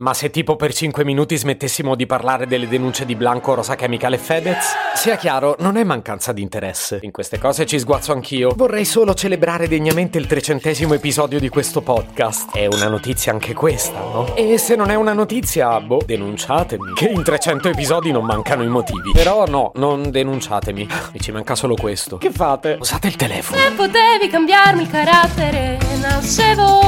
Ma se tipo per 5 minuti smettessimo di parlare delle denunce di Blanco, Rosa Chemical e Fedez? Sia chiaro, non è mancanza di interesse. In queste cose ci sguazzo anch'io. Vorrei solo celebrare degnamente il trecentesimo episodio di questo podcast. È una notizia anche questa, no? E se non è una notizia, boh, denunciatemi. Che in 300 episodi non mancano i motivi. Però no, non denunciatemi. Mi ci manca solo questo. Che fate? Usate il telefono. Se potevi cambiarmi il carattere, nascevo.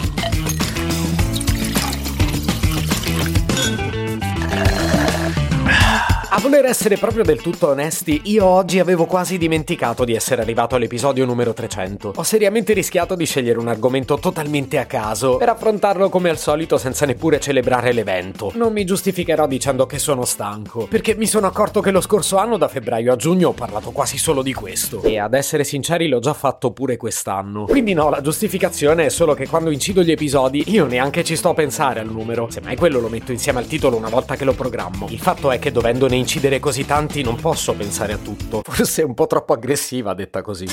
A voler essere proprio del tutto onesti, io oggi avevo quasi dimenticato di essere arrivato all'episodio numero 300. Ho seriamente rischiato di scegliere un argomento totalmente a caso per affrontarlo come al solito senza neppure celebrare l'evento. Non mi giustificherò dicendo che sono stanco, perché mi sono accorto che lo scorso anno da febbraio a giugno ho parlato quasi solo di questo. E ad essere sinceri l'ho già fatto pure quest'anno. Quindi no, la giustificazione è solo che quando incido gli episodi io neanche ci sto a pensare al numero. Semmai quello lo metto insieme al titolo una volta che lo programmo. Il fatto è che dovendone incidere così tanti non posso pensare a tutto. Forse è un po' troppo aggressiva detta così.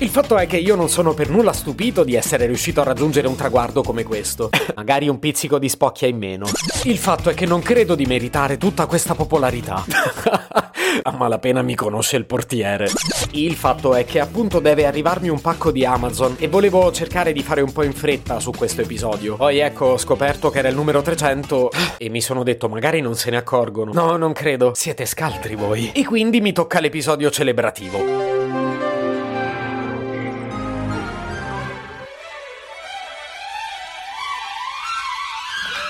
Il fatto è che io non sono per nulla stupito di essere riuscito a raggiungere un traguardo come questo. Magari un pizzico di spocchia in meno. Il fatto è che non credo di meritare tutta questa popolarità. A malapena mi conosce il portiere. Il fatto è che appunto deve arrivarmi un pacco di Amazon e volevo cercare di fare un po' in fretta su questo episodio. Poi ecco, ho scoperto che era il numero 300 e mi sono detto magari non se ne accorgono. No, non credo. Siete scaltri voi. E quindi mi tocca l'episodio celebrativo.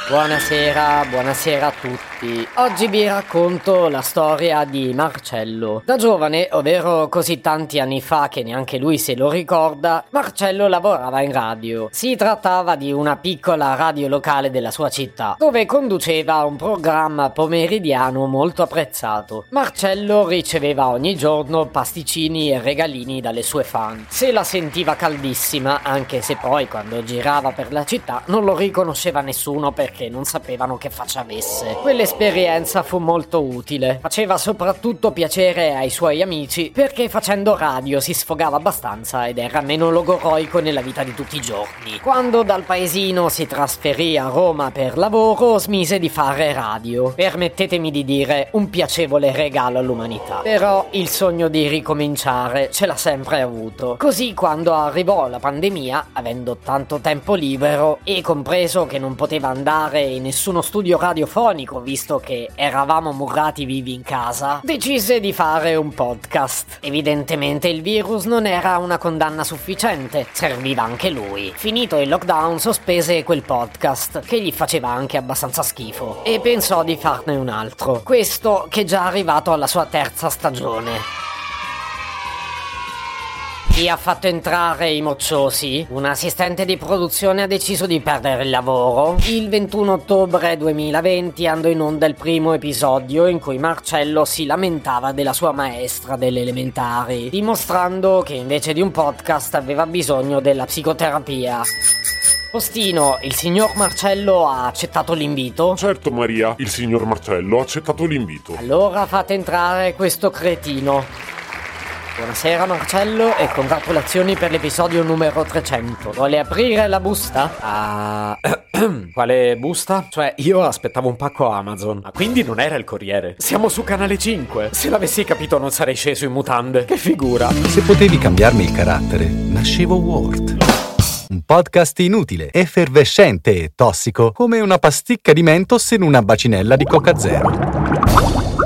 Buonasera, buonasera a tutti. Oggi vi racconto la storia di Marcello. Da giovane, ovvero così tanti anni fa che neanche lui se lo ricorda, Marcello lavorava in radio. Si trattava di una piccola radio locale della sua città, dove conduceva un programma pomeridiano molto apprezzato. Marcello riceveva ogni giorno pasticcini e regalini dalle sue fan. Se la sentiva caldissima, anche se poi quando girava per la città non lo riconosceva nessuno perché non sapevano che faccia avesse. Quell'esperienza fu molto utile. Faceva soprattutto piacere ai suoi amici perché facendo radio si sfogava abbastanza ed era meno logoroico nella vita di tutti i giorni. Quando dal paesino si trasferì a Roma per lavoro smise di fare radio. Permettetemi di dire un piacevole regalo all'umanità. Però il sogno di ricominciare ce l'ha sempre avuto. Così quando arrivò la pandemia, avendo tanto tempo libero e compreso che non poteva andare in nessuno studio radiofonico visto che eravamo murati vivi in casa, decise di fare un podcast. Evidentemente il virus non era una condanna sufficiente, serviva anche lui. Finito il lockdown sospese quel podcast, che gli faceva anche abbastanza schifo, e pensò di farne un altro. Questo che è già arrivato alla sua terza stagione. Chi ha fatto entrare i mocciosi? Un assistente di produzione ha deciso di perdere il lavoro. Il 21 ottobre 2020 andò in onda il primo episodio in cui Marcello si lamentava della sua maestra delle elementari, dimostrando che invece di un podcast aveva bisogno della psicoterapia. Postino, il signor Marcello ha accettato l'invito? Certo Maria, il signor Marcello ha accettato l'invito. Allora fate entrare questo cretino. Buonasera Marcello e congratulazioni per l'episodio numero 300. Vuole aprire la busta? Ah. Quale busta? Cioè, io aspettavo un pacco Amazon. Ma quindi non era il corriere. Siamo su canale 5. Se l'avessi capito non sarei sceso in mutande. Che figura. Se potevi cambiarmi il carattere, nascevo Word. Un podcast inutile, effervescente e tossico, come una pasticca di mentos in una bacinella di Coca Zero.